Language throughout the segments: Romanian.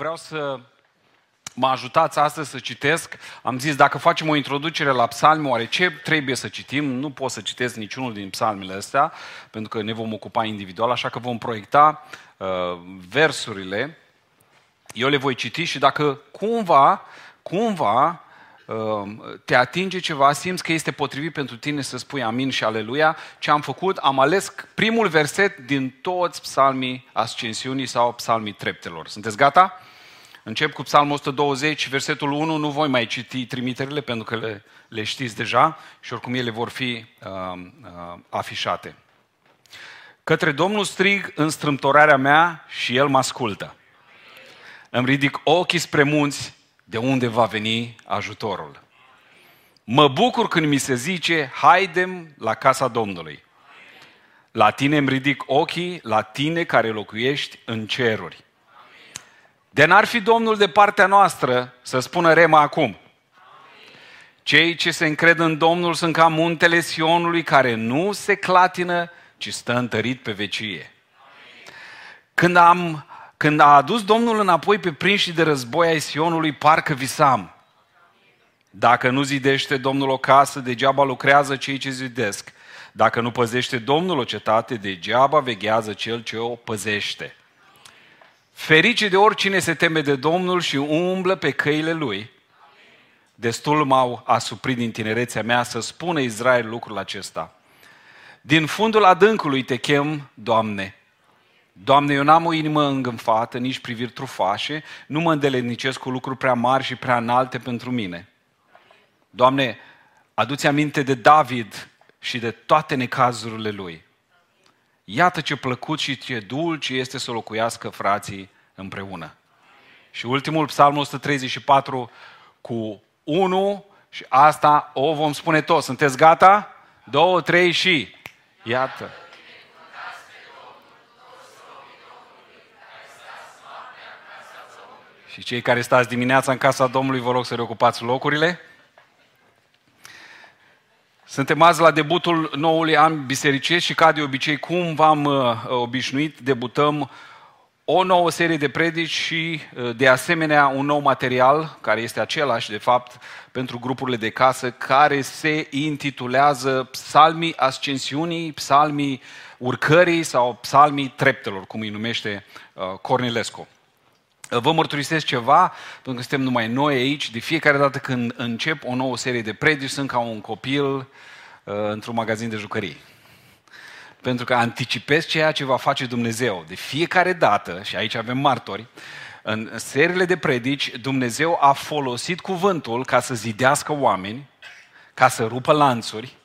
vreau să mă ajutați astăzi să citesc. Am zis, dacă facem o introducere la psalmi, oare ce trebuie să citim? Nu pot să citesc niciunul din psalmile astea, pentru că ne vom ocupa individual, așa că vom proiecta uh, versurile. Eu le voi citi și dacă cumva, cumva uh, te atinge ceva, simți că este potrivit pentru tine să spui amin și aleluia, ce am făcut, am ales primul verset din toți psalmii ascensiunii sau psalmii treptelor. Sunteți gata? Încep cu Psalmul 120, versetul 1, nu voi mai citi trimiterile pentru că le, le știți deja și oricum ele vor fi uh, uh, afișate. Către Domnul strig în strâmtorarea mea și El mă ascultă. Îmi ridic ochii spre munți, de unde va veni ajutorul. Mă bucur când mi se zice, haidem la casa Domnului. La tine îmi ridic ochii, la tine care locuiești în ceruri. De n-ar fi Domnul de partea noastră să spună Rema acum. Cei ce se încred în Domnul sunt ca muntele Sionului care nu se clatină, ci stă întărit pe vecie. Când, am, când a adus Domnul înapoi pe prinși de război ai Sionului, parcă visam. Dacă nu zidește Domnul o casă, degeaba lucrează cei ce zidesc. Dacă nu păzește Domnul o cetate, degeaba veghează cel ce o păzește. Ferice de oricine se teme de Domnul și umblă pe căile Lui. Destul m-au asuprit din tinerețea mea să spună Israel lucrul acesta. Din fundul adâncului te chem, Doamne. Doamne, eu n-am o inimă îngânfată, nici priviri trufașe, nu mă îndeletnicesc cu lucruri prea mari și prea înalte pentru mine. Doamne, aduți aminte de David și de toate necazurile lui. Iată ce plăcut și ce dulce este să locuiască frații împreună. Și ultimul, psalmul 134 cu 1 și asta o vom spune toți. Sunteți gata? Două, trei și iată. Și cei care stați dimineața în casa Domnului, vă rog să reocupați locurile. Suntem azi la debutul noului an bisericesc și ca de obicei, cum v-am uh, obișnuit, debutăm o nouă serie de predici și uh, de asemenea un nou material, care este același de fapt pentru grupurile de casă, care se intitulează Psalmii Ascensiunii, Psalmii Urcării sau Psalmii Treptelor, cum îi numește uh, Cornilescu. Vă mărturisesc ceva, pentru că suntem numai noi aici. De fiecare dată când încep o nouă serie de predici, sunt ca un copil uh, într-un magazin de jucării. Pentru că anticipez ceea ce va face Dumnezeu. De fiecare dată, și aici avem martori, în seriile de predici, Dumnezeu a folosit cuvântul ca să zidească oameni, ca să rupă lanțuri,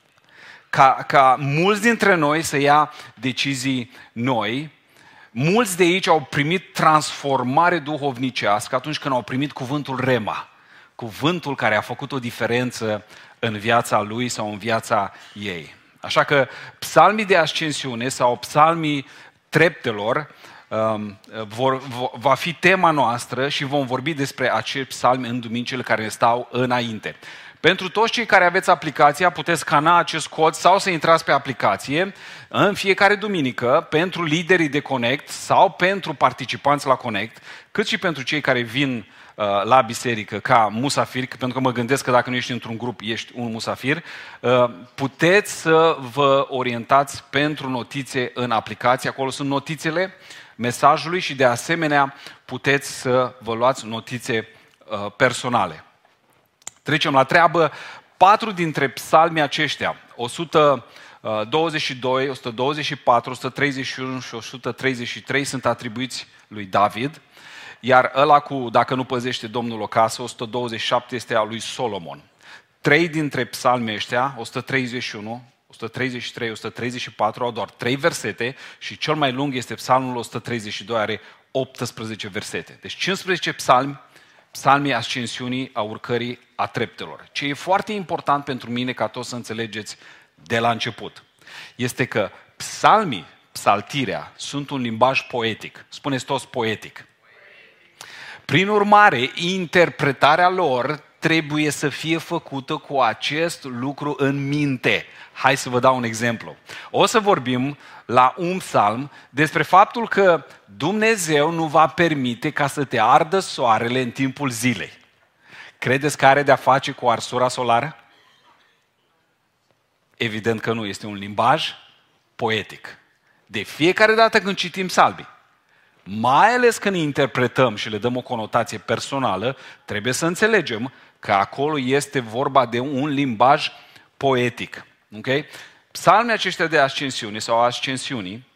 ca, ca mulți dintre noi să ia decizii noi, Mulți de aici au primit transformare duhovnicească atunci când au primit cuvântul Rema, cuvântul care a făcut o diferență în viața lui sau în viața ei. Așa că psalmii de ascensiune sau psalmii treptelor um, vor, va fi tema noastră și vom vorbi despre acei psalmi în duminicile care ne stau înainte. Pentru toți cei care aveți aplicația, puteți scana acest cod sau să intrați pe aplicație în fiecare duminică pentru liderii de Connect sau pentru participanți la Connect, cât și pentru cei care vin uh, la biserică ca musafir, pentru că mă gândesc că dacă nu ești într-un grup, ești un musafir, uh, puteți să vă orientați pentru notițe în aplicație. Acolo sunt notițele mesajului și de asemenea puteți să vă luați notițe uh, personale. Trecem la treabă. Patru dintre psalmii aceștia, 122, 124, 131 și 133 sunt atribuiți lui David, iar ăla cu, dacă nu păzește Domnul o casă, 127 este al lui Solomon. Trei dintre psalmii ăștia, 131, 133, 134, au doar trei versete și cel mai lung este psalmul 132, are 18 versete. Deci 15 psalmi psalmii ascensiunii, a urcării, a treptelor. Ce e foarte important pentru mine ca toți să înțelegeți de la început, este că psalmii, psaltirea, sunt un limbaj poetic. Spuneți toți poetic. Prin urmare, interpretarea lor trebuie să fie făcută cu acest lucru în minte. Hai să vă dau un exemplu. O să vorbim la un psalm despre faptul că Dumnezeu nu va permite ca să te ardă soarele în timpul zilei. Credeți că are de-a face cu arsura solară? Evident că nu, este un limbaj poetic. De fiecare dată când citim salbii, mai ales când interpretăm și le dăm o conotație personală, trebuie să înțelegem că acolo este vorba de un limbaj poetic. Okay? Psalmii aceștia de ascensiune sau ascensiunii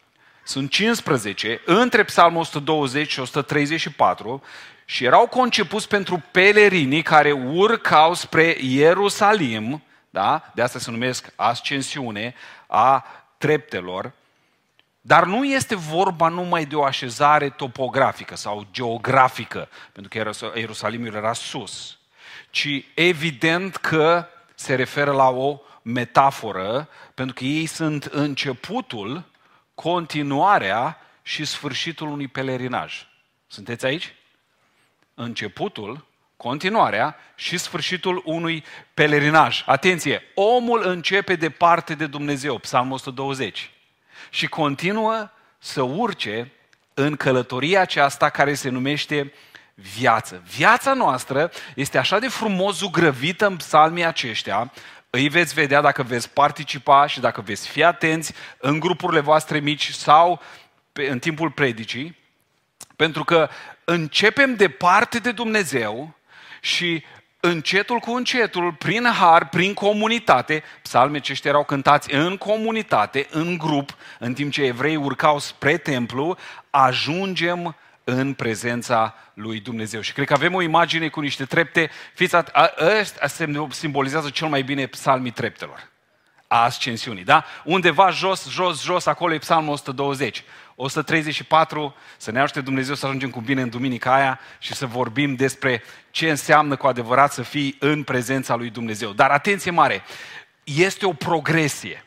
sunt 15 între psalmul 120 și 134 și erau concepuți pentru pelerinii care urcau spre Ierusalim, da? de asta se numesc ascensiune a treptelor, dar nu este vorba numai de o așezare topografică sau geografică, pentru că Ierusalimul era sus, ci evident că se referă la o metaforă, pentru că ei sunt începutul, continuarea și sfârșitul unui pelerinaj. Sunteți aici? Începutul, continuarea și sfârșitul unui pelerinaj. Atenție! Omul începe departe de Dumnezeu, Psalmul 120, și continuă să urce în călătoria aceasta care se numește viață. Viața noastră este așa de frumos zugrăvită în psalmii aceștia, îi veți vedea dacă veți participa și dacă veți fi atenți în grupurile voastre mici sau pe, în timpul predicii, pentru că începem departe de Dumnezeu și încetul cu încetul, prin har, prin comunitate, psalmii aceștia erau cântați în comunitate, în grup, în timp ce evrei urcau spre templu, ajungem în prezența lui Dumnezeu. Și cred că avem o imagine cu niște trepte. Fiți, ăsta simbolizează cel mai bine psalmii treptelor. A ascensiunii, da? Undeva jos, jos, jos, acolo e psalmul 120. 134, să ne ajute Dumnezeu să ajungem cu bine în duminica aia și să vorbim despre ce înseamnă cu adevărat să fii în prezența lui Dumnezeu. Dar atenție mare, este o progresie.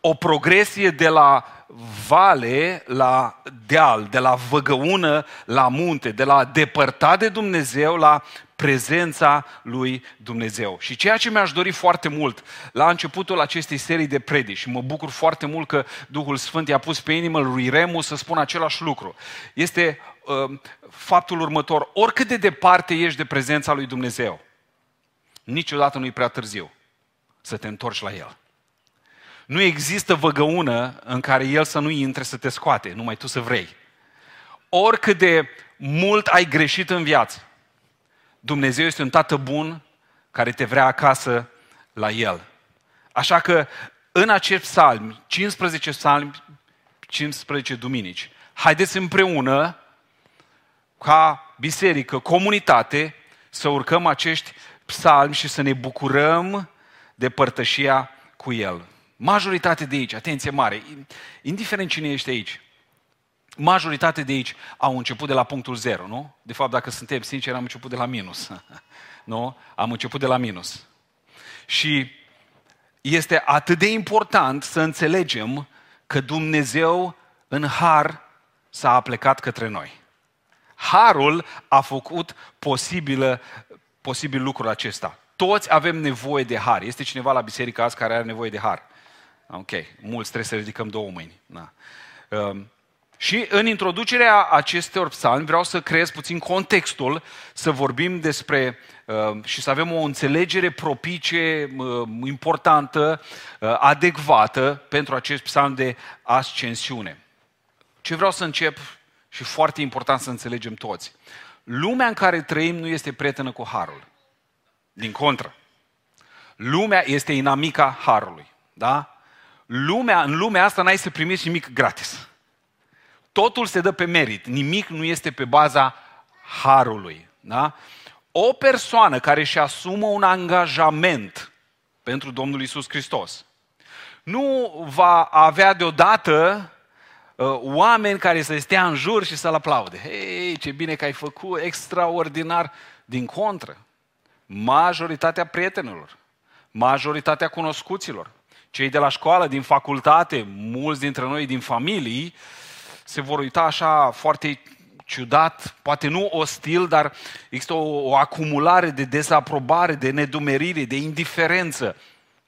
O progresie de la vale la deal, de la văgăună la munte, de la depărtat de Dumnezeu la prezența lui Dumnezeu. Și ceea ce mi-aș dori foarte mult la începutul acestei serii de predici, și mă bucur foarte mult că Duhul Sfânt i-a pus pe inimă lui Remu să spună același lucru, este uh, faptul următor. Oricât de departe ești de prezența lui Dumnezeu, niciodată nu-i prea târziu să te întorci la El. Nu există văgăună în care El să nu intre să te scoate, numai tu să vrei. Oricât de mult ai greșit în viață, Dumnezeu este un tată bun care te vrea acasă la El. Așa că în acest psalm, 15 psalmi, 15 duminici, haideți împreună ca biserică, comunitate, să urcăm acești psalmi și să ne bucurăm de părtășia cu El. Majoritate de aici, atenție mare, indiferent cine ești aici, majoritate de aici au început de la punctul zero, nu? De fapt, dacă suntem sinceri, am început de la minus. nu? Am început de la minus. Și este atât de important să înțelegem că Dumnezeu în har s-a aplecat către noi. Harul a făcut posibil, posibil lucrul acesta. Toți avem nevoie de har. Este cineva la biserică azi care are nevoie de har? Ok, mulți trebuie să ridicăm două mâini. Da. Um, și în introducerea acestor psalmi vreau să creez puțin contextul, să vorbim despre uh, și să avem o înțelegere propice, uh, importantă, uh, adecvată pentru acest psalm de ascensiune. Ce vreau să încep și foarte important să înțelegem toți. Lumea în care trăim nu este prietenă cu harul. Din contră. Lumea este inamica harului. Da? Lumea, în lumea asta n-ai să primiți nimic gratis. Totul se dă pe merit, nimic nu este pe baza harului. Da? O persoană care își asumă un angajament pentru Domnul Isus Hristos nu va avea deodată uh, oameni care să stea în jur și să-l aplaude. Hei, ce bine că ai făcut, extraordinar. Din contră, majoritatea prietenilor, majoritatea cunoscuților, cei de la școală, din facultate, mulți dintre noi din familii, se vor uita așa foarte ciudat, poate nu ostil, dar există o, o acumulare de dezaprobare, de nedumerire, de indiferență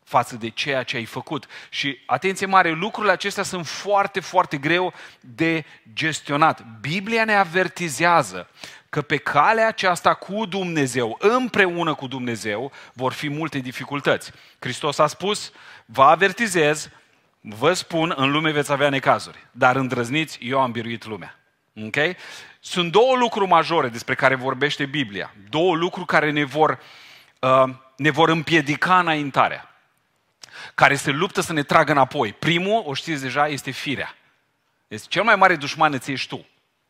față de ceea ce ai făcut. Și, atenție mare, lucrurile acestea sunt foarte, foarte greu de gestionat. Biblia ne avertizează că pe calea aceasta cu Dumnezeu, împreună cu Dumnezeu, vor fi multe dificultăți. Hristos a spus, vă avertizez, vă spun, în lume veți avea necazuri, dar îndrăzniți, eu am biruit lumea. Okay? Sunt două lucruri majore despre care vorbește Biblia. Două lucruri care ne vor, uh, ne vor împiedica înaintarea. Care se luptă să ne tragă înapoi. Primul, o știți deja, este firea. Este cel mai mare dușman îți ești tu.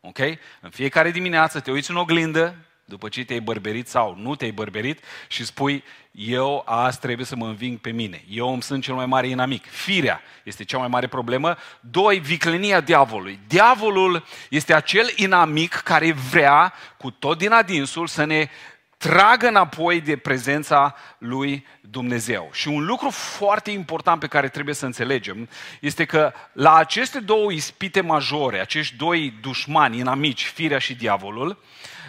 Ok? În fiecare dimineață te uiți în oglindă, după ce te-ai bărberit sau nu te-ai bărberit și spui, eu azi trebuie să mă înving pe mine. Eu îmi sunt cel mai mare inamic. Firea este cea mai mare problemă. Doi, viclenia diavolului. Diavolul este acel inamic care vrea cu tot din adinsul să ne tragă înapoi de prezența lui Dumnezeu. Și un lucru foarte important pe care trebuie să înțelegem este că la aceste două ispite majore, acești doi dușmani, inamici, firea și diavolul,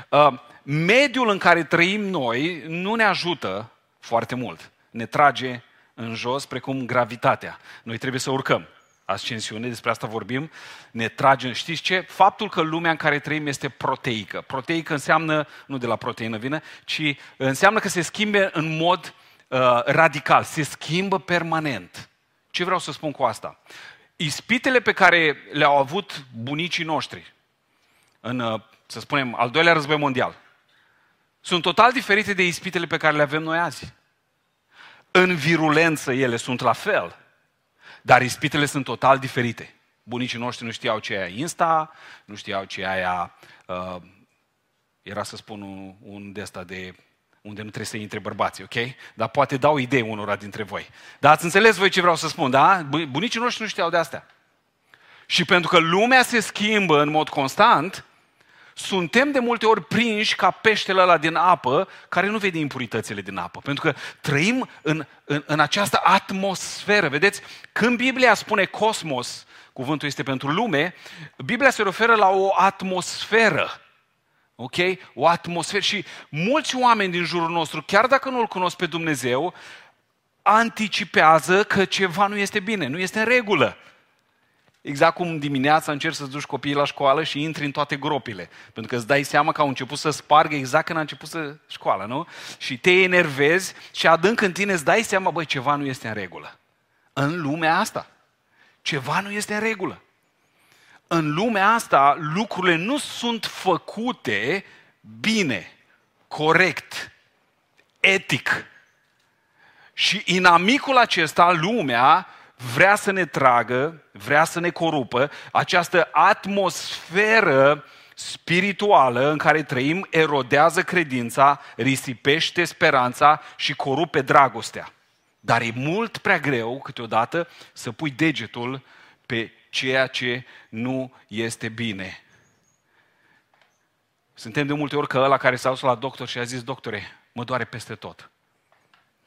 uh, mediul în care trăim noi nu ne ajută foarte mult. Ne trage în jos precum gravitatea. Noi trebuie să urcăm. Ascensiune, despre asta vorbim, ne trage. Știți ce? Faptul că lumea în care trăim este proteică. Proteică înseamnă, nu de la proteină vine, ci înseamnă că se schimbe în mod uh, radical, se schimbă permanent. Ce vreau să spun cu asta? Ispitele pe care le-au avut bunicii noștri în, uh, să spunem, al doilea război mondial, sunt total diferite de ispitele pe care le avem noi azi. În virulență ele sunt la fel, dar ispitele sunt total diferite. Bunicii noștri nu știau ce e aia Insta, nu știau ce e aia, uh, era să spun un, un de asta de unde nu trebuie să intre bărbații, ok? Dar poate dau idei unora dintre voi. Dar ați înțeles voi ce vreau să spun, da? Bunicii noștri nu știau de astea. Și pentru că lumea se schimbă în mod constant, suntem de multe ori prinși ca peștele ăla din apă care nu vede impuritățile din apă. Pentru că trăim în, în, în această atmosferă. Vedeți, când Biblia spune cosmos, cuvântul este pentru lume, Biblia se referă la o atmosferă. Ok? O atmosferă. Și mulți oameni din jurul nostru, chiar dacă nu-L cunosc pe Dumnezeu, anticipează că ceva nu este bine, nu este în regulă. Exact cum dimineața încerci să-ți duci copiii la școală și intri în toate gropile. Pentru că îți dai seama că au început să spargă exact când a început să școala, nu? Și te enervezi și adânc în tine îți dai seama, băi, ceva nu este în regulă. În lumea asta. Ceva nu este în regulă. În lumea asta lucrurile nu sunt făcute bine, corect, etic. Și inamicul acesta, lumea, vrea să ne tragă, vrea să ne corupă, această atmosferă spirituală în care trăim erodează credința, risipește speranța și corupe dragostea. Dar e mult prea greu câteodată să pui degetul pe ceea ce nu este bine. Suntem de multe ori că ăla care s-a dus la doctor și a zis, doctore, mă doare peste tot.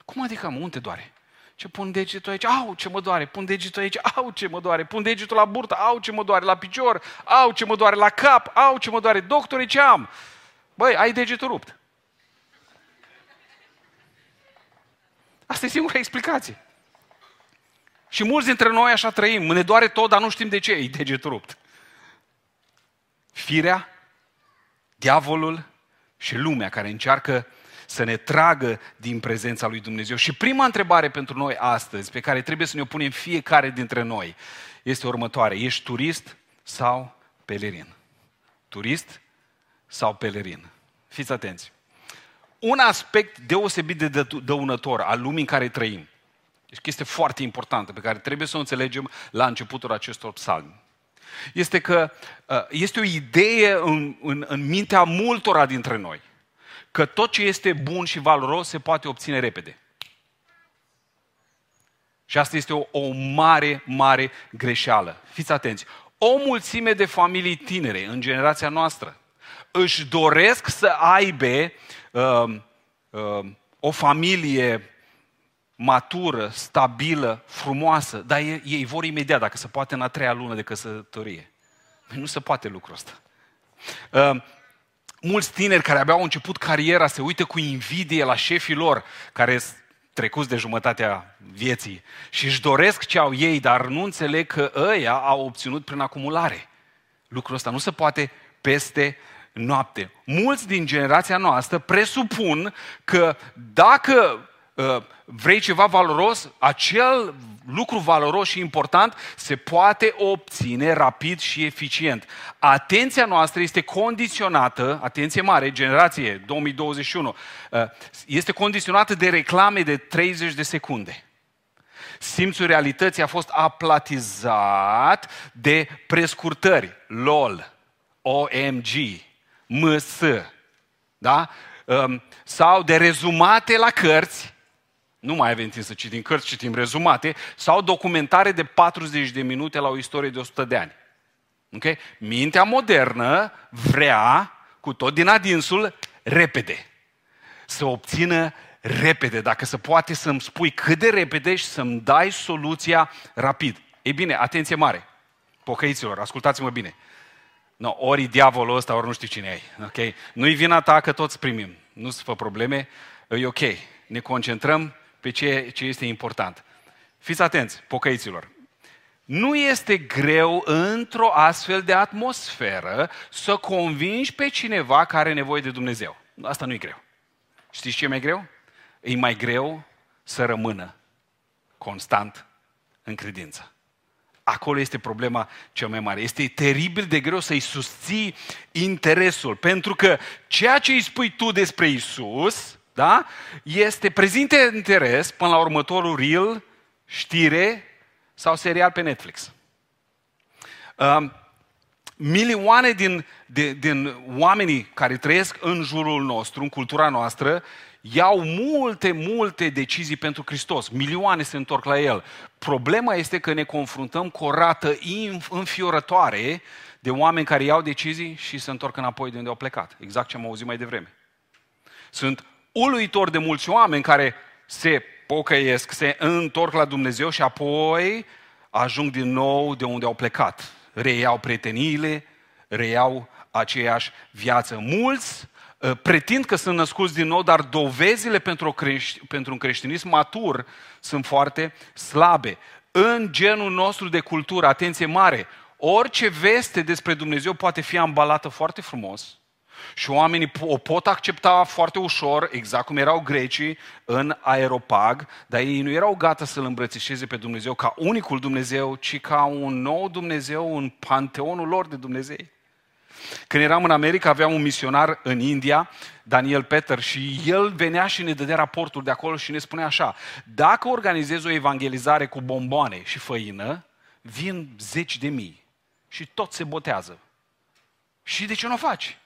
Cum adică, mă, unde doare? Ce pun degetul aici, au ce mă doare, pun degetul aici, au ce mă doare, pun degetul la burtă, au ce mă doare, la picior, au ce mă doare, la cap, au ce mă doare, doctore ce am? Băi, ai degetul rupt. Asta e singura explicație. Și mulți dintre noi așa trăim, ne doare tot, dar nu știm de ce, e degetul rupt. Firea, diavolul și lumea care încearcă să ne tragă din prezența lui Dumnezeu. Și prima întrebare pentru noi astăzi, pe care trebuie să ne o punem fiecare dintre noi, este următoare. Ești turist sau pelerin? Turist sau pelerin? Fiți atenți. Un aspect deosebit de dăunător al lumii în care trăim, deci chestie foarte importantă pe care trebuie să o înțelegem la începutul acestor psalmi, este că uh, este o idee în, în, în mintea multora dintre noi că tot ce este bun și valoros se poate obține repede. Și asta este o, o mare, mare greșeală. Fiți atenți. O mulțime de familii tinere în generația noastră își doresc să aibă uh, uh, o familie matură, stabilă, frumoasă, dar ei vor imediat, dacă se poate, în a treia lună de căsătorie. Nu se poate lucrul ăsta. Uh, mulți tineri care abia au început cariera se uită cu invidie la șefii lor, care trecuți de jumătatea vieții și își doresc ce au ei, dar nu înțeleg că ăia au obținut prin acumulare. Lucrul ăsta nu se poate peste noapte. Mulți din generația noastră presupun că dacă uh, vrei ceva valoros, acel lucru valoros și important se poate obține rapid și eficient. Atenția noastră este condiționată, atenție mare, generație 2021, uh, este condiționată de reclame de 30 de secunde. Simțul realității a fost aplatizat de prescurtări. LOL, OMG, MS, da? Um, sau de rezumate la cărți, nu mai avem timp să citim cărți, citim rezumate, sau documentare de 40 de minute la o istorie de 100 de ani. Okay? Mintea modernă vrea, cu tot din adinsul, repede. Să obțină repede, dacă se poate să-mi spui cât de repede și să-mi dai soluția rapid. Ei bine, atenție mare, pocăiților, ascultați-mă bine. No, ori diavolul ăsta, ori nu știu cine ai. Okay? Nu-i vina ta că toți primim. Nu se fă probleme, e ok. Ne concentrăm pe ce, ce este important. Fiți atenți, pocăiților. Nu este greu într-o astfel de atmosferă să convingi pe cineva care are nevoie de Dumnezeu. Asta nu e greu. Știți ce e mai greu? E mai greu să rămână constant în credință. Acolo este problema cea mai mare. Este teribil de greu să-i susții interesul, pentru că ceea ce îi spui tu despre Isus, da, este prezinte interes până la următorul reel, știre sau serial pe Netflix. Um, milioane din, de, din oamenii care trăiesc în jurul nostru, în cultura noastră, iau multe, multe decizii pentru Hristos. Milioane se întorc la El. Problema este că ne confruntăm cu o rată înfiorătoare de oameni care iau decizii și se întorc înapoi de unde au plecat. Exact ce am auzit mai devreme. Sunt uluitor de mulți oameni care se pocăiesc, se întorc la Dumnezeu și apoi ajung din nou de unde au plecat. Reiau prieteniile, reiau aceeași viață. Mulți Uh, pretind că sunt născuți din nou, dar dovezile pentru, crești, pentru un creștinism matur sunt foarte slabe. În genul nostru de cultură, atenție mare, orice veste despre Dumnezeu poate fi ambalată foarte frumos și oamenii o pot accepta foarte ușor, exact cum erau grecii în aeropag, dar ei nu erau gata să-L îmbrățișeze pe Dumnezeu ca unicul Dumnezeu, ci ca un nou Dumnezeu în panteonul lor de Dumnezei. Când eram în America, aveam un misionar în India, Daniel Peter, și el venea și ne dădea raportul de acolo și ne spunea așa, dacă organizezi o evangelizare cu bomboane și făină, vin zeci de mii și tot se botează. Și de ce nu o faci?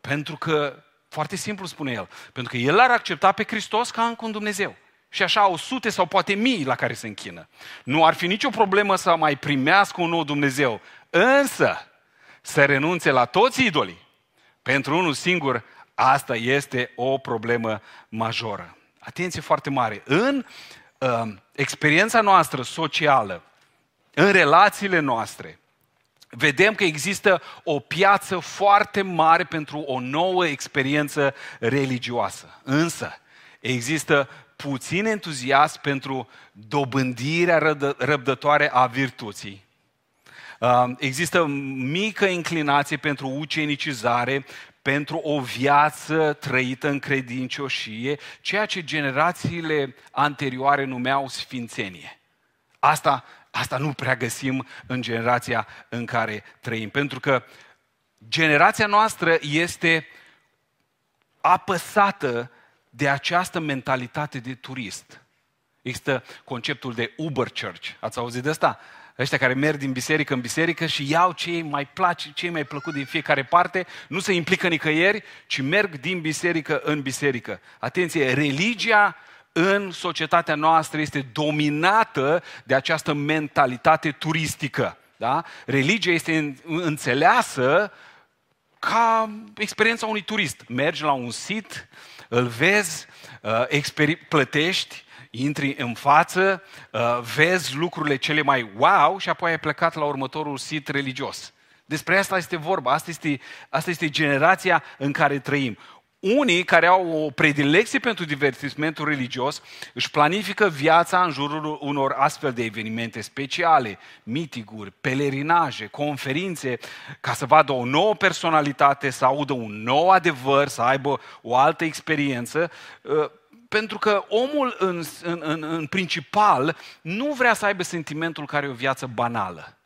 Pentru că, foarte simplu spune el, pentru că el ar accepta pe Hristos ca încă un Dumnezeu. Și așa au sute sau poate mii la care se închină. Nu ar fi nicio problemă să mai primească un nou Dumnezeu. Însă, să renunțe la toți idolii, pentru unul singur, asta este o problemă majoră. Atenție foarte mare. În uh, experiența noastră socială, în relațiile noastre, vedem că există o piață foarte mare pentru o nouă experiență religioasă. Însă, există puțin entuziasm pentru dobândirea răbdătoare a virtuții Există mică inclinație pentru ucenicizare, pentru o viață trăită în credincioșie, ceea ce generațiile anterioare numeau sfințenie. Asta, asta nu prea găsim în generația în care trăim, pentru că generația noastră este apăsată de această mentalitate de turist. Există conceptul de Uber Church. Ați auzit de asta? ăștia care merg din biserică în biserică și iau ce îi mai place, ce îi mai plăcut din fiecare parte, nu se implică nicăieri, ci merg din biserică în biserică. Atenție, religia în societatea noastră este dominată de această mentalitate turistică. Da? Religia este înțeleasă ca experiența unui turist. Mergi la un sit, îl vezi, uh, plătești, intri în față, uh, vezi lucrurile cele mai wow și apoi ai plecat la următorul sit religios. Despre asta este vorba, asta este, asta este generația în care trăim. Unii care au o predilecție pentru divertismentul religios își planifică viața în jurul unor astfel de evenimente speciale, mitiguri, pelerinaje, conferințe, ca să vadă o nouă personalitate, să audă un nou adevăr, să aibă o altă experiență, ă, pentru că omul în, în, în, în principal nu vrea să aibă sentimentul care e o viață banală.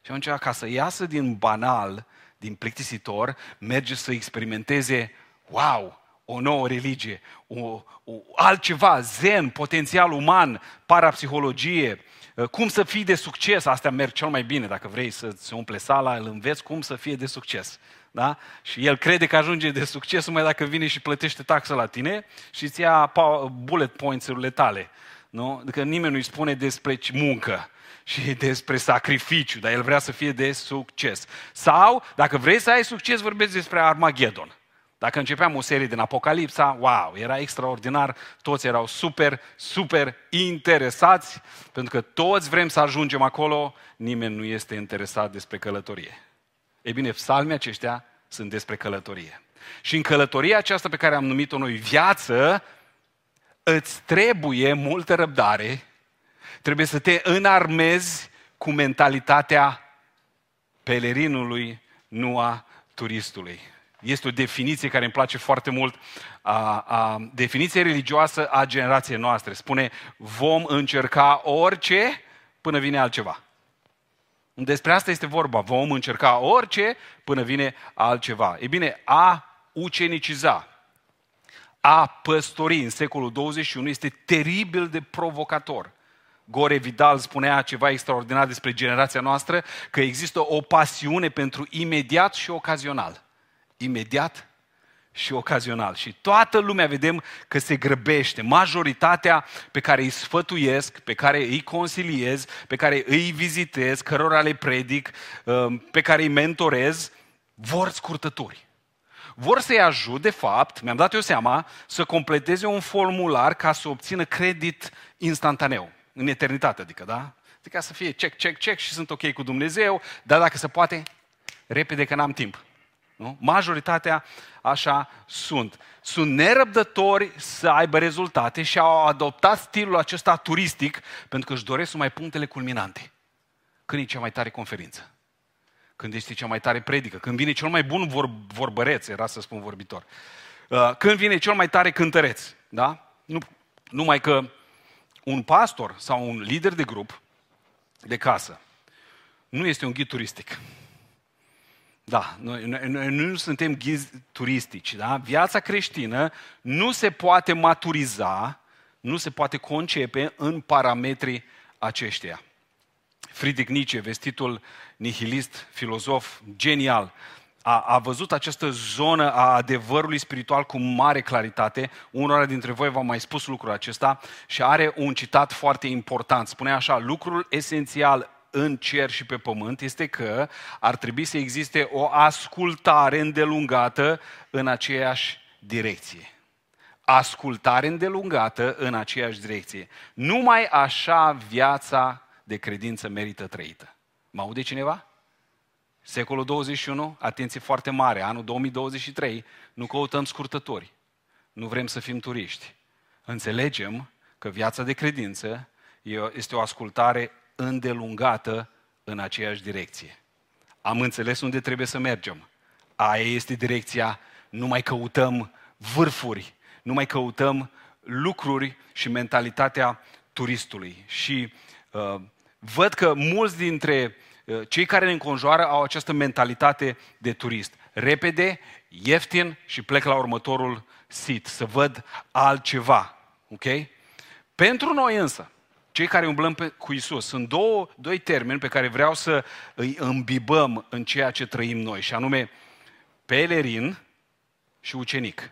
Și atunci, ca să iasă din banal, din plictisitor, merge să experimenteze wow, o nouă religie, o, o, altceva, zen, potențial uman, parapsihologie, uh, cum să fii de succes, astea merg cel mai bine, dacă vrei să se umple sala, îl înveți cum să fie de succes. Da? Și el crede că ajunge de succes numai dacă vine și plătește taxă la tine și îți ia bullet points-urile tale. Nu? Adică nimeni nu-i spune despre muncă și despre sacrificiu, dar el vrea să fie de succes. Sau, dacă vrei să ai succes, vorbești despre Armageddon. Dacă începeam o serie din Apocalipsa, wow, era extraordinar, toți erau super, super interesați, pentru că toți vrem să ajungem acolo, nimeni nu este interesat despre călătorie. Ei bine, psalmii aceștia sunt despre călătorie. Și în călătoria aceasta pe care am numit-o noi viață, îți trebuie multă răbdare, trebuie să te înarmezi cu mentalitatea pelerinului, nu a turistului. Este o definiție care îmi place foarte mult, a, a, definiție religioasă a generației noastre. Spune, vom încerca orice până vine altceva. Despre asta este vorba. Vom încerca orice până vine altceva. E bine, a uceniciza, a păstori în secolul 21 este teribil de provocator. Gore Vidal spunea ceva extraordinar despre generația noastră, că există o pasiune pentru imediat și ocazional imediat și ocazional. Și toată lumea vedem că se grăbește. Majoritatea pe care îi sfătuiesc, pe care îi consiliez, pe care îi vizitez, cărora le predic, um, pe care îi mentorez, vor scurtături. Vor să-i ajut, de fapt, mi-am dat eu seama, să completeze un formular ca să obțină credit instantaneu, în eternitate, adică, da? Adică să fie check, check, check și sunt ok cu Dumnezeu, dar dacă se poate, repede că n-am timp. Nu? Majoritatea așa sunt. Sunt nerăbdători să aibă rezultate și au adoptat stilul acesta turistic pentru că își doresc numai punctele culminante. Când e cea mai tare conferință? Când este cea mai tare predică? Când vine cel mai bun vor, vorbăreț, era să spun vorbitor. Uh, când vine cel mai tare cântăreț? Da? Nu, numai că un pastor sau un lider de grup de casă nu este un ghid turistic. Da, noi, noi, noi nu suntem ghizi turistici. Da? Viața creștină nu se poate maturiza, nu se poate concepe în parametrii aceștia. Friedrich Nietzsche, vestitul nihilist, filozof genial, a, a văzut această zonă a adevărului spiritual cu mare claritate. Unora dintre voi v-am mai spus lucrul acesta și are un citat foarte important. Spune așa, lucrul esențial în cer și pe pământ este că ar trebui să existe o ascultare îndelungată în aceeași direcție. Ascultare îndelungată în aceeași direcție. Numai așa viața de credință merită trăită. Mă aude cineva? Secolul 21, atenție foarte mare, anul 2023, nu căutăm scurtători. Nu vrem să fim turiști. Înțelegem că viața de credință este o ascultare îndelungată în aceeași direcție. Am înțeles unde trebuie să mergem. Aia este direcția, nu mai căutăm vârfuri, nu mai căutăm lucruri și mentalitatea turistului. Și uh, văd că mulți dintre uh, cei care ne înconjoară au această mentalitate de turist. Repede, ieftin și plec la următorul sit, să văd altceva. Ok? Pentru noi însă, cei care umblăm pe, cu Isus. Sunt două, doi termeni pe care vreau să îi îmbibăm în ceea ce trăim noi, și anume pelerin și ucenic.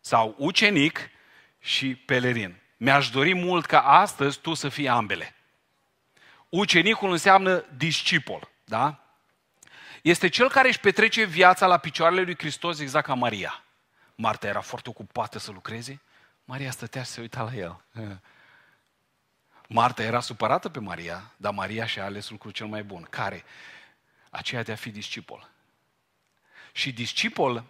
Sau ucenic și pelerin. Mi-aș dori mult ca astăzi tu să fii ambele. Ucenicul înseamnă discipol, da? Este cel care își petrece viața la picioarele lui Hristos exact ca Maria. Marta era foarte ocupată să lucreze, Maria stătea și se uita la el. Marta era supărată pe Maria, dar Maria și-a ales lucrul cel mai bun. Care? aceea de a fi discipol. Și discipol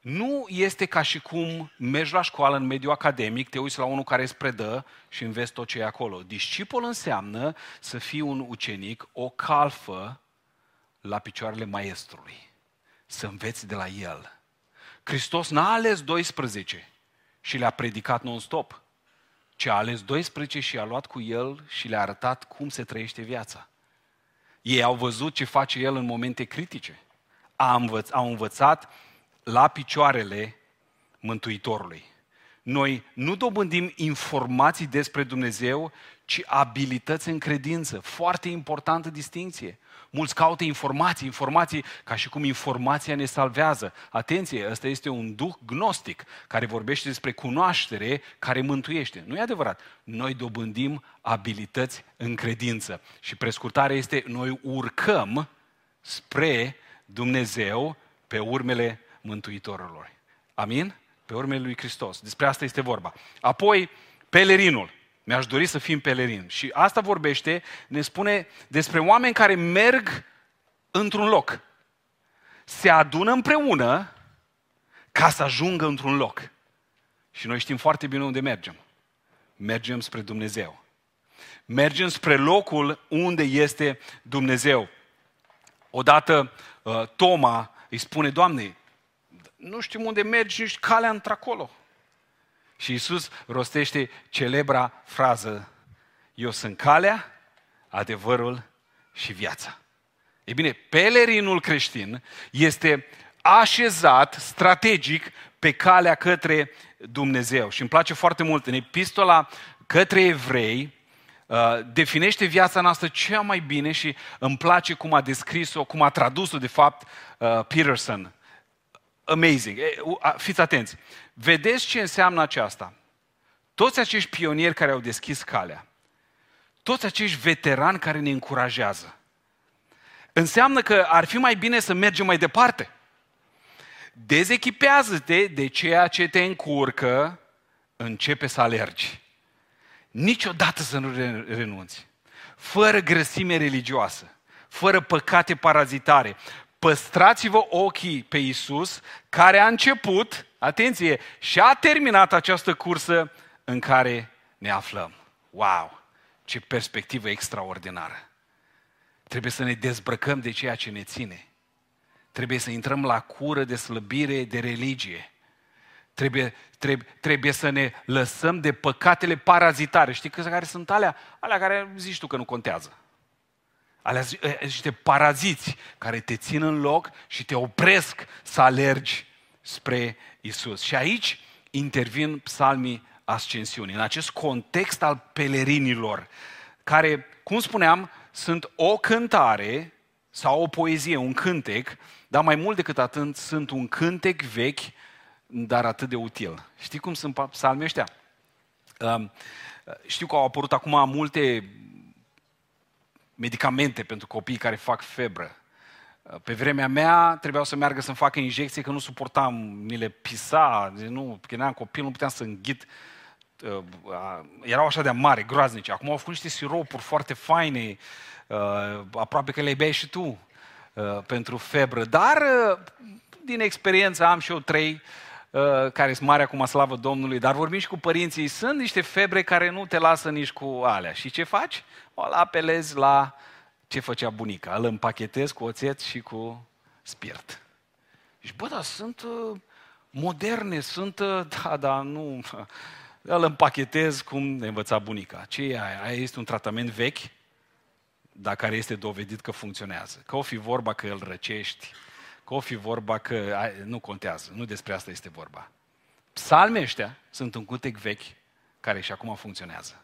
nu este ca și cum mergi la școală în mediul academic, te uiți la unul care îți predă și înveți tot ce e acolo. Discipol înseamnă să fii un ucenic, o calfă la picioarele maestrului. Să înveți de la el. Hristos n-a ales 12 și le-a predicat non-stop, ci a ales 12 și a luat cu el și le-a arătat cum se trăiește viața. Ei au văzut ce face el în momente critice. A învăț, au învățat la picioarele Mântuitorului. Noi nu dobândim informații despre Dumnezeu, ci abilități în credință. Foarte importantă distinție. Mulți caută informații, informații ca și cum informația ne salvează. Atenție, ăsta este un duh gnostic care vorbește despre cunoaștere care mântuiește. Nu e adevărat. Noi dobândim abilități în credință. Și prescurtarea este, noi urcăm spre Dumnezeu pe urmele Mântuitorului. Amin? Pe urmele lui Hristos. Despre asta este vorba. Apoi, pelerinul. Mi-aș dori să fim pelerin. Și asta vorbește, ne spune despre oameni care merg într-un loc. Se adună împreună ca să ajungă într-un loc. Și noi știm foarte bine unde mergem. Mergem spre Dumnezeu. Mergem spre locul unde este Dumnezeu. Odată uh, Toma îi spune, Doamne, nu știm unde mergi, nici calea într-acolo. Și Isus rostește celebra frază, eu sunt calea, adevărul și viața. E bine, pelerinul creștin este așezat strategic pe calea către Dumnezeu. Și îmi place foarte mult, în epistola către evrei, uh, definește viața noastră cea mai bine și îmi place cum a descris-o, cum a tradus-o, de fapt, uh, Peterson amazing. Fiți atenți. Vedeți ce înseamnă aceasta? Toți acești pionieri care au deschis calea, toți acești veterani care ne încurajează, înseamnă că ar fi mai bine să mergem mai departe. Dezechipează-te de ceea ce te încurcă, începe să alergi. Niciodată să nu renunți. Fără grăsime religioasă, fără păcate parazitare, păstrați-vă ochii pe Isus, care a început, atenție, și a terminat această cursă în care ne aflăm. Wow! Ce perspectivă extraordinară! Trebuie să ne dezbrăcăm de ceea ce ne ține. Trebuie să intrăm la cură de slăbire de religie. Trebuie, trebuie, trebuie să ne lăsăm de păcatele parazitare. Știi care sunt alea? Alea care zici tu că nu contează. Alea niște paraziți care te țin în loc și te opresc să alergi spre Isus. Și aici intervin psalmii ascensiunii, în acest context al pelerinilor, care, cum spuneam, sunt o cântare sau o poezie, un cântec, dar mai mult decât atât sunt un cântec vechi, dar atât de util. Știi cum sunt psalmii ăștia? Știu că au apărut acum multe medicamente pentru copii care fac febră. Pe vremea mea trebuiau să meargă să-mi facă injecții, că nu suportam, mi le pisa, nu, că eram copil, nu puteam să înghit. Uh, erau așa de mari, groaznice. Acum au făcut niște siropuri foarte faine, uh, aproape că le beai și tu uh, pentru febră. Dar, din experiență, am și eu trei care sunt mari acum, slavă Domnului, dar vorbim și cu părinții, sunt niște febre care nu te lasă nici cu alea. Și ce faci? o apelezi la ce făcea bunica. Îl împachetezi cu oțet și cu spirit. Și bă, dar sunt uh, moderne, sunt, uh, da, da, nu, îl împachetez cum ne învăța bunica. Ce e aia? Aia este un tratament vechi, dar care este dovedit că funcționează. Că o fi vorba că îl răcești, că o fi vorba că nu contează, nu despre asta este vorba. Psalmii ăștia sunt un cutec vechi care și acum funcționează.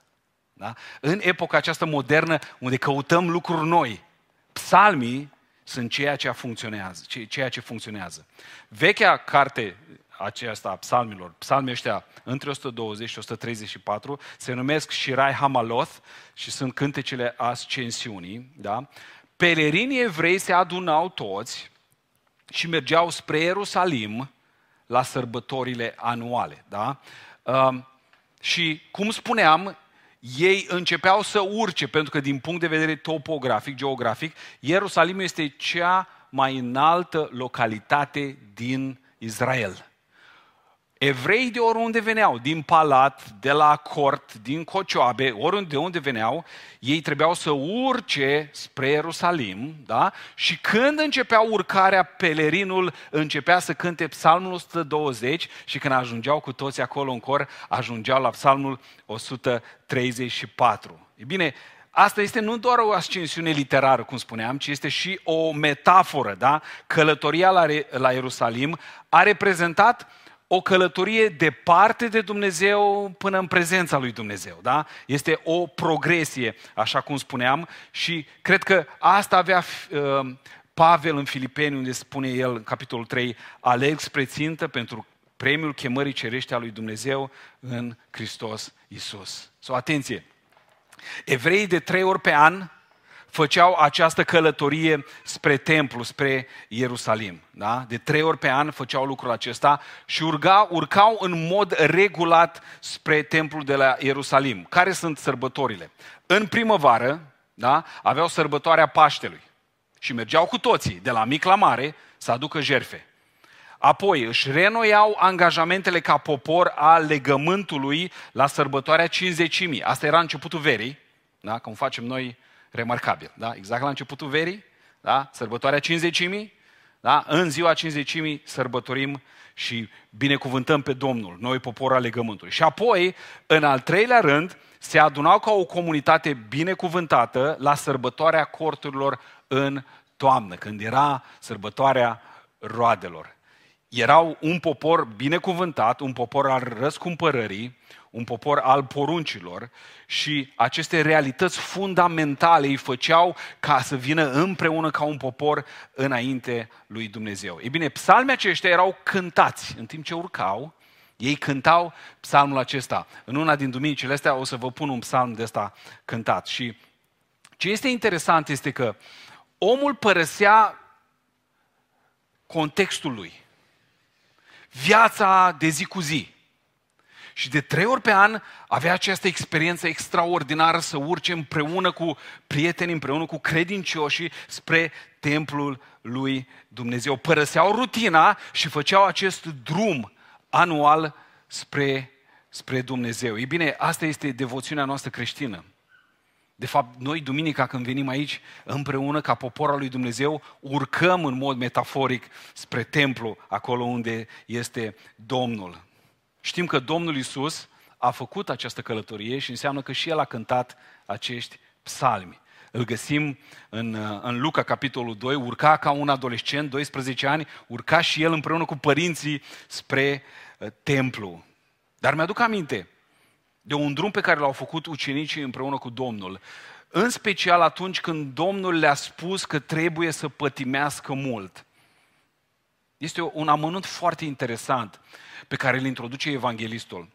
Da? În epoca aceasta modernă, unde căutăm lucruri noi, psalmii sunt ceea ce funcționează. Ceea ce funcționează. Vechea carte aceasta a psalmilor, psalmii ăștia între 120 și 134, se numesc Shirai Hamaloth și sunt cântecele ascensiunii. Da? Pelerinii evrei se adunau toți și mergeau spre Ierusalim la sărbătorile anuale. Da? Uh, și, cum spuneam, ei începeau să urce, pentru că din punct de vedere topografic, geografic, Ierusalim este cea mai înaltă localitate din Israel. Evrei de oriunde veneau, din Palat, de la Cort, din Cocioabe, oriunde de unde veneau, ei trebuiau să urce spre Ierusalim, da? Și când începea urcarea, pelerinul începea să cânte psalmul 120 și când ajungeau cu toți acolo în cor, ajungeau la psalmul 134. E bine, asta este nu doar o ascensiune literară, cum spuneam, ci este și o metaforă, da? Călătoria la, la Ierusalim a reprezentat o călătorie departe de Dumnezeu până în prezența lui Dumnezeu. Da? Este o progresie, așa cum spuneam, și cred că asta avea uh, Pavel în Filipeni, unde spune el în capitolul 3, aleg spre țintă pentru premiul chemării cerește a lui Dumnezeu în Hristos Isus. So, atenție! Evreii de trei ori pe an făceau această călătorie spre templu, spre Ierusalim. Da? De trei ori pe an făceau lucrul acesta și urga, urcau în mod regulat spre templul de la Ierusalim. Care sunt sărbătorile? În primăvară da? aveau sărbătoarea Paștelui și mergeau cu toții, de la mic la mare, să aducă jerfe. Apoi își renoiau angajamentele ca popor al legământului la sărbătoarea 50 Asta era începutul verii, da? cum facem noi remarcabil. Da? Exact la începutul verii, da? sărbătoarea 50 da? în ziua 50 sărbătorim și binecuvântăm pe Domnul, noi popor al legământului. Și apoi, în al treilea rând, se adunau ca o comunitate binecuvântată la sărbătoarea corturilor în toamnă, când era sărbătoarea roadelor. Erau un popor binecuvântat, un popor al răscumpărării, un popor al poruncilor și aceste realități fundamentale îi făceau ca să vină împreună ca un popor înainte lui Dumnezeu. Ei bine, psalmii aceștia erau cântați în timp ce urcau, ei cântau psalmul acesta. În una din duminicile astea o să vă pun un psalm de ăsta cântat. Și ce este interesant este că omul părăsea contextul lui, viața de zi cu zi, și de trei ori pe an avea această experiență extraordinară să urce împreună cu prieteni, împreună cu credincioșii spre templul lui Dumnezeu. Părăseau rutina și făceau acest drum anual spre, spre Dumnezeu. Ei bine, asta este devoțiunea noastră creștină. De fapt, noi, duminica, când venim aici împreună ca popor al lui Dumnezeu, urcăm în mod metaforic spre templu, acolo unde este Domnul. Știm că Domnul Isus a făcut această călătorie și înseamnă că și El a cântat acești psalmi. Îl găsim în, în Luca, capitolul 2, urca ca un adolescent, 12 ani, urca și el împreună cu părinții spre uh, templu. Dar mi-aduc aminte de un drum pe care l-au făcut ucenicii împreună cu Domnul, în special atunci când Domnul le-a spus că trebuie să pătimească mult. Este un amănunt foarte interesant pe care îl introduce evanghelistul.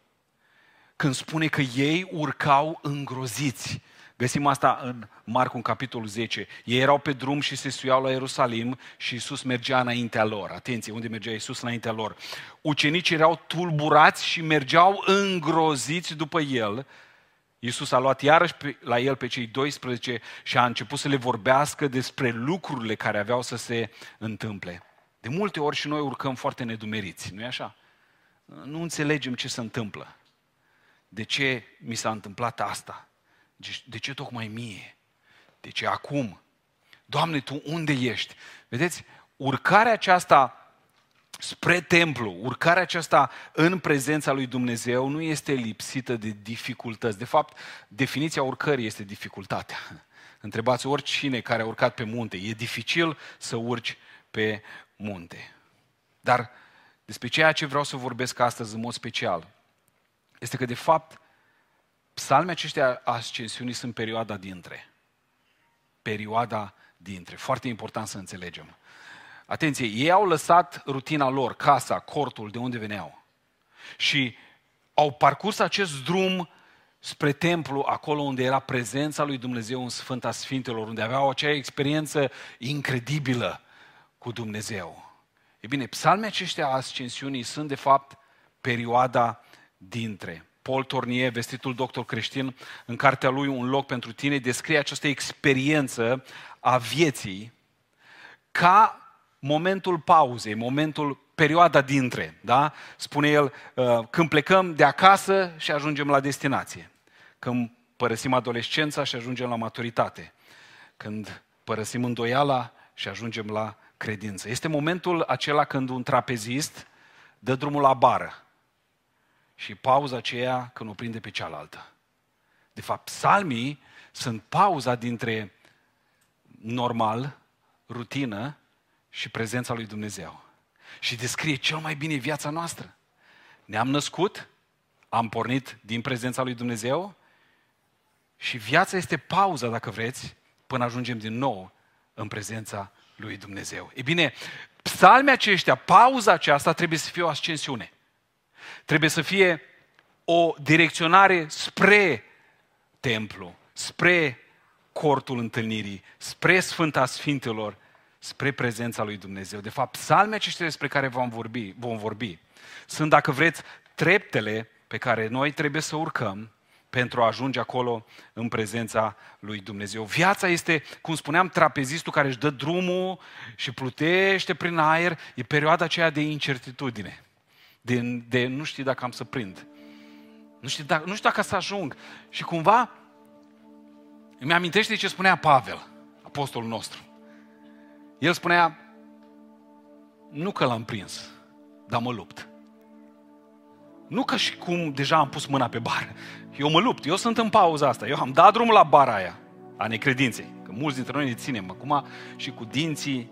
Când spune că ei urcau îngroziți. Găsim asta în Marcu, în capitolul 10. Ei erau pe drum și se suiau la Ierusalim și Isus mergea înaintea lor. Atenție, unde mergea Isus înaintea lor? Ucenicii erau tulburați și mergeau îngroziți după el. Iisus a luat iarăși pe, la el pe cei 12 și a început să le vorbească despre lucrurile care aveau să se întâmple. De multe ori și noi urcăm foarte nedumeriți, nu-i așa? Nu înțelegem ce se întâmplă. De ce mi s-a întâmplat asta? De ce tocmai mie? De ce acum? Doamne, Tu unde ești? Vedeți, urcarea aceasta spre templu, urcarea aceasta în prezența lui Dumnezeu nu este lipsită de dificultăți. De fapt, definiția urcării este dificultatea. Întrebați oricine care a urcat pe munte. E dificil să urci pe munte. Dar despre ceea ce vreau să vorbesc astăzi în mod special este că, de fapt, psalmii aceștia ascensiunii sunt perioada dintre. Perioada dintre. Foarte important să înțelegem. Atenție, ei au lăsat rutina lor, casa, cortul, de unde veneau. Și au parcurs acest drum spre templu, acolo unde era prezența lui Dumnezeu în Sfânta Sfintelor, unde aveau acea experiență incredibilă cu Dumnezeu. E bine, psalmii aceștia ascensiunii sunt de fapt perioada dintre. Paul Tornier, vestitul doctor creștin, în cartea lui Un loc pentru tine, descrie această experiență a vieții ca momentul pauzei, momentul, perioada dintre. Da? Spune el, uh, când plecăm de acasă și ajungem la destinație. Când părăsim adolescența și ajungem la maturitate. Când părăsim îndoiala și ajungem la credință. Este momentul acela când un trapezist dă drumul la bară și pauza aceea când o prinde pe cealaltă. De fapt, psalmii sunt pauza dintre normal, rutină și prezența lui Dumnezeu. Și descrie cel mai bine viața noastră. Ne-am născut, am pornit din prezența lui Dumnezeu și viața este pauza, dacă vreți, până ajungem din nou în prezența lui Dumnezeu. E bine, psalmii aceștia, pauza aceasta trebuie să fie o ascensiune. Trebuie să fie o direcționare spre templu, spre cortul întâlnirii, spre Sfânta Sfintelor, spre prezența lui Dumnezeu. De fapt, psalmii aceștia despre care vom vorbi, vom vorbi sunt, dacă vreți, treptele pe care noi trebuie să urcăm pentru a ajunge acolo în prezența lui Dumnezeu. Viața este, cum spuneam, trapezistul care își dă drumul și plutește prin aer. E perioada aceea de incertitudine, de, de nu știu dacă am să prind, nu știu, dacă, nu știu dacă să ajung. Și cumva îmi amintește ce spunea Pavel, apostolul nostru. El spunea, nu că l-am prins, dar mă lupt. Nu ca și cum deja am pus mâna pe bar. Eu mă lupt, eu sunt în pauza asta. Eu am dat drumul la bara aia a necredinței. Că mulți dintre noi ne ținem acum și cu dinții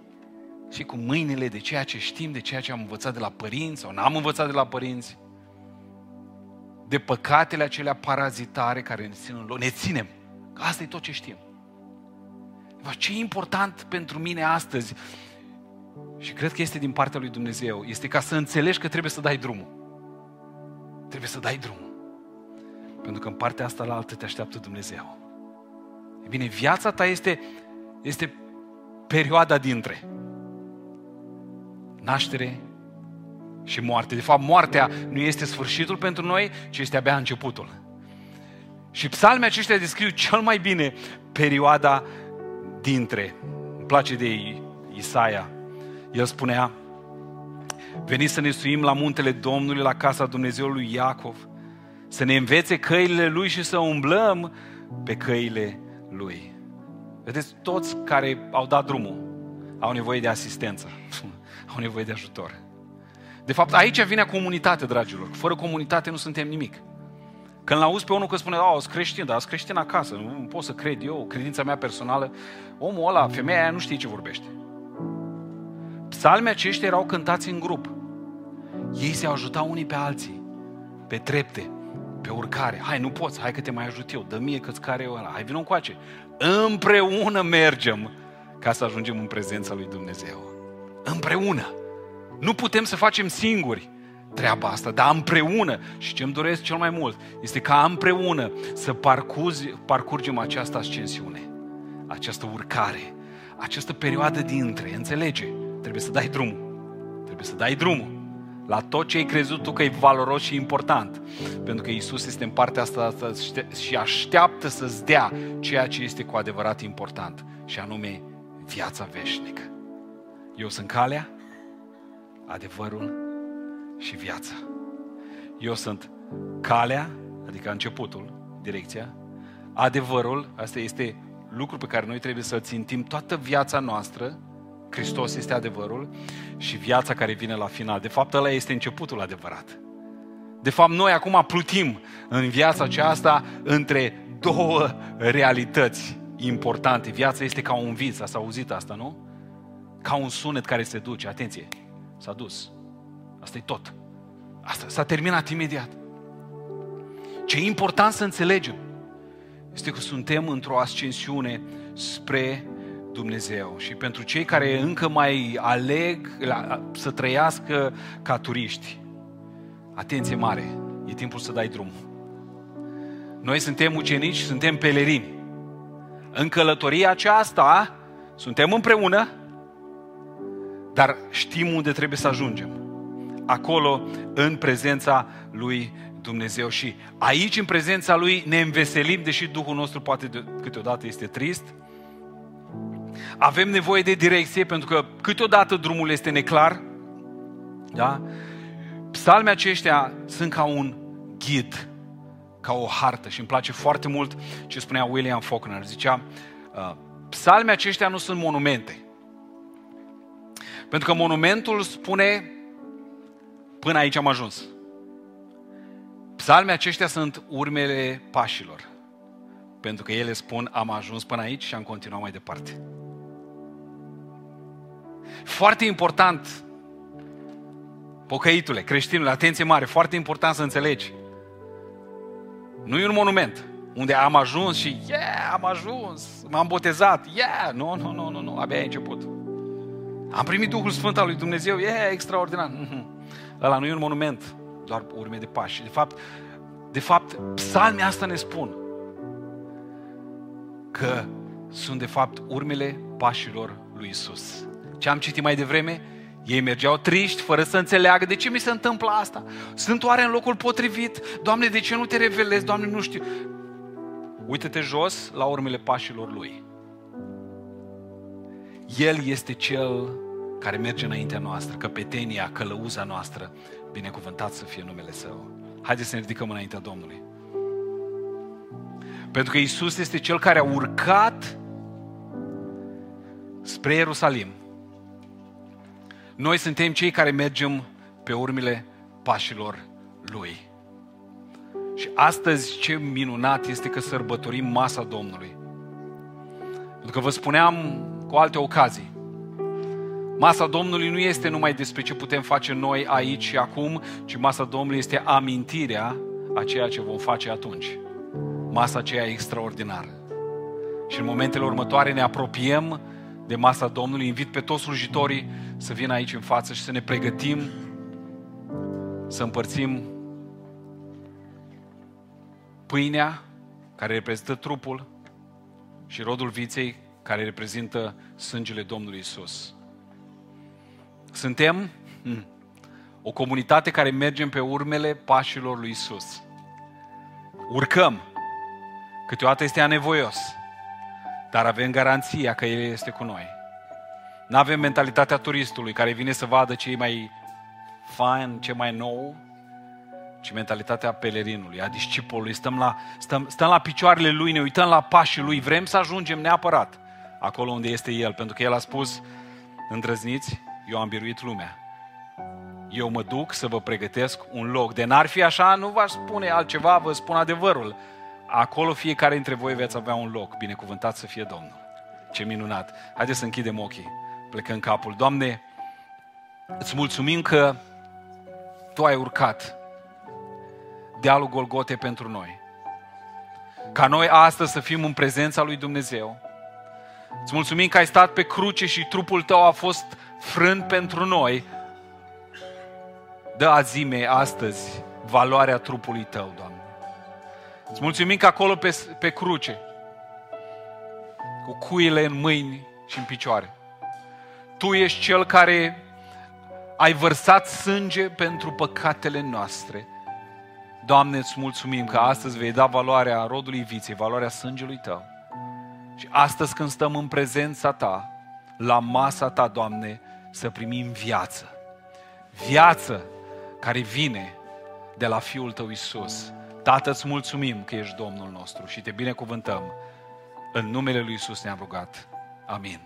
și cu mâinile de ceea ce știm, de ceea ce am învățat de la părinți sau n-am învățat de la părinți. De păcatele acelea parazitare care ne țin în loc. Ne ținem. Asta e tot ce știm. Ce e important pentru mine astăzi și cred că este din partea lui Dumnezeu, este ca să înțelegi că trebuie să dai drumul. Trebuie să dai drumul. Pentru că în partea asta la altă te așteaptă Dumnezeu. E bine, viața ta este, este perioada dintre naștere și moarte. De fapt, moartea nu este sfârșitul pentru noi, ci este abia începutul. Și psalmii aceștia descriu cel mai bine perioada dintre. Îmi place de Isaia. El spunea, Veniți să ne suim la muntele Domnului, la casa Dumnezeului Iacov, să ne învețe căile Lui și să umblăm pe căile Lui. Vedeți, toți care au dat drumul au nevoie de asistență, au nevoie de ajutor. De fapt, aici vine comunitate, dragilor. Fără comunitate nu suntem nimic. Când l-auzi pe unul că spune, oh, sunt creștin, dar sunt creștin acasă, nu pot să cred eu, credința mea personală, omul ăla, femeia aia nu știe ce vorbește. Psalmii aceștia erau cântați în grup. Ei se ajutau unii pe alții, pe trepte, pe urcare. Hai, nu poți, hai că te mai ajut eu, dă mie că-ți care eu ăla, hai vină încoace. Împreună mergem ca să ajungem în prezența lui Dumnezeu. Împreună. Nu putem să facem singuri treaba asta, dar împreună. Și ce îmi doresc cel mai mult este ca împreună să parcurzi, parcurgem această ascensiune, această urcare, această perioadă dintre, înțelege? Trebuie să dai drumul. Trebuie să dai drumul la tot ce ai crezut tu că e valoros și important. Pentru că Isus este în partea asta și așteaptă să-ți dea ceea ce este cu adevărat important, și anume viața veșnică. Eu sunt calea, adevărul și viața. Eu sunt calea, adică începutul, direcția, adevărul, asta este lucru pe care noi trebuie să țintim toată viața noastră, Hristos este adevărul și viața care vine la final. De fapt, ăla este începutul adevărat. De fapt, noi acum plutim în viața aceasta între două realități importante. Viața este ca un vis, ați auzit asta, nu? Ca un sunet care se duce. Atenție, s-a dus. Asta e tot. Asta s-a terminat imediat. Ce e important să înțelegem este că suntem într-o ascensiune spre Dumnezeu. Și pentru cei care încă mai aleg să trăiască ca turiști, atenție mare, e timpul să dai drum. Noi suntem ucenici, suntem pelerini. În călătoria aceasta suntem împreună, dar știm unde trebuie să ajungem. Acolo, în prezența lui Dumnezeu și aici, în prezența Lui, ne înveselim, deși Duhul nostru poate de, câteodată este trist. Avem nevoie de direcție, pentru că câteodată drumul este neclar. Da? Psalmii aceștia sunt ca un ghid, ca o hartă și îmi place foarte mult ce spunea William Faulkner. Zicea, uh, psalmii aceștia nu sunt monumente. Pentru că monumentul spune până aici am ajuns. Psalmii aceștia sunt urmele pașilor. Pentru că ele spun am ajuns până aici și am continuat mai departe. Foarte important, pocăitule, creștinule, atenție mare, foarte important să înțelegi. Nu e un monument unde am ajuns și yeah, am ajuns, m-am botezat, yeah, nu, nu, nu, nu, nu, abia ai început. Am primit Duhul Sfânt al lui Dumnezeu, yeah, extraordinar. Mm-hmm. Ăla nu e un monument, doar urme de pași. De fapt, de fapt, psalmii asta ne spun că sunt de fapt urmele pașilor lui Isus. Ce am citit mai devreme? Ei mergeau triști, fără să înțeleagă de ce mi se întâmplă asta. Sunt oare în locul potrivit? Doamne, de ce nu te revelezi? Doamne, nu știu. Uită-te jos la urmele pașilor lui. El este cel care merge înaintea noastră, căpetenia, călăuza noastră. Binecuvântat să fie numele Său. Haideți să ne ridicăm înaintea Domnului. Pentru că Isus este Cel care a urcat spre Ierusalim. Noi suntem cei care mergem pe urmile pașilor Lui. Și astăzi ce minunat este că sărbătorim masa Domnului. Pentru că vă spuneam cu alte ocazii, Masa Domnului nu este numai despre ce putem face noi aici și acum, ci masa Domnului este amintirea a ceea ce vom face atunci. Masa aceea extraordinară. Și în momentele următoare ne apropiem de masa Domnului. Invit pe toți slujitorii să vină aici în față și să ne pregătim să împărțim pâinea care reprezintă trupul și rodul viței care reprezintă sângele Domnului Isus. Suntem hmm, o comunitate care mergem pe urmele pașilor lui Isus. Urcăm. Câteodată este anevoios, dar avem garanția că El este cu noi. Nu avem mentalitatea turistului care vine să vadă ce e mai fain, ce mai nou, ci mentalitatea pelerinului, a discipolului. Stăm la, stăm, stăm la picioarele lui, ne uităm la pașii lui, vrem să ajungem neapărat acolo unde este El, pentru că El a spus, îndrăzniți, eu am biruit lumea. Eu mă duc să vă pregătesc un loc. De n-ar fi așa, nu v-aș spune altceva, vă spun adevărul. Acolo fiecare dintre voi veți avea un loc. Binecuvântat să fie Domnul. Ce minunat. Haideți să închidem ochii. Plecăm capul. Doamne, îți mulțumim că Tu ai urcat dealul Golgote pentru noi. Ca noi astăzi să fim în prezența lui Dumnezeu. Îți mulțumim că ai stat pe cruce și trupul tău a fost frânt pentru noi, dă azime astăzi valoarea trupului tău, Doamne. Îți mulțumim că acolo pe, pe cruce, cu cuile în mâini și în picioare, Tu ești Cel care ai vărsat sânge pentru păcatele noastre. Doamne, îți mulțumim că astăzi vei da valoarea rodului viței, valoarea sângelui Tău. Și astăzi când stăm în prezența Ta, la masa Ta, Doamne, să primim viață. Viață care vine de la Fiul Tău Isus. Tată, îți mulțumim că ești Domnul nostru și te binecuvântăm. În numele Lui Isus ne-am rugat. Amin.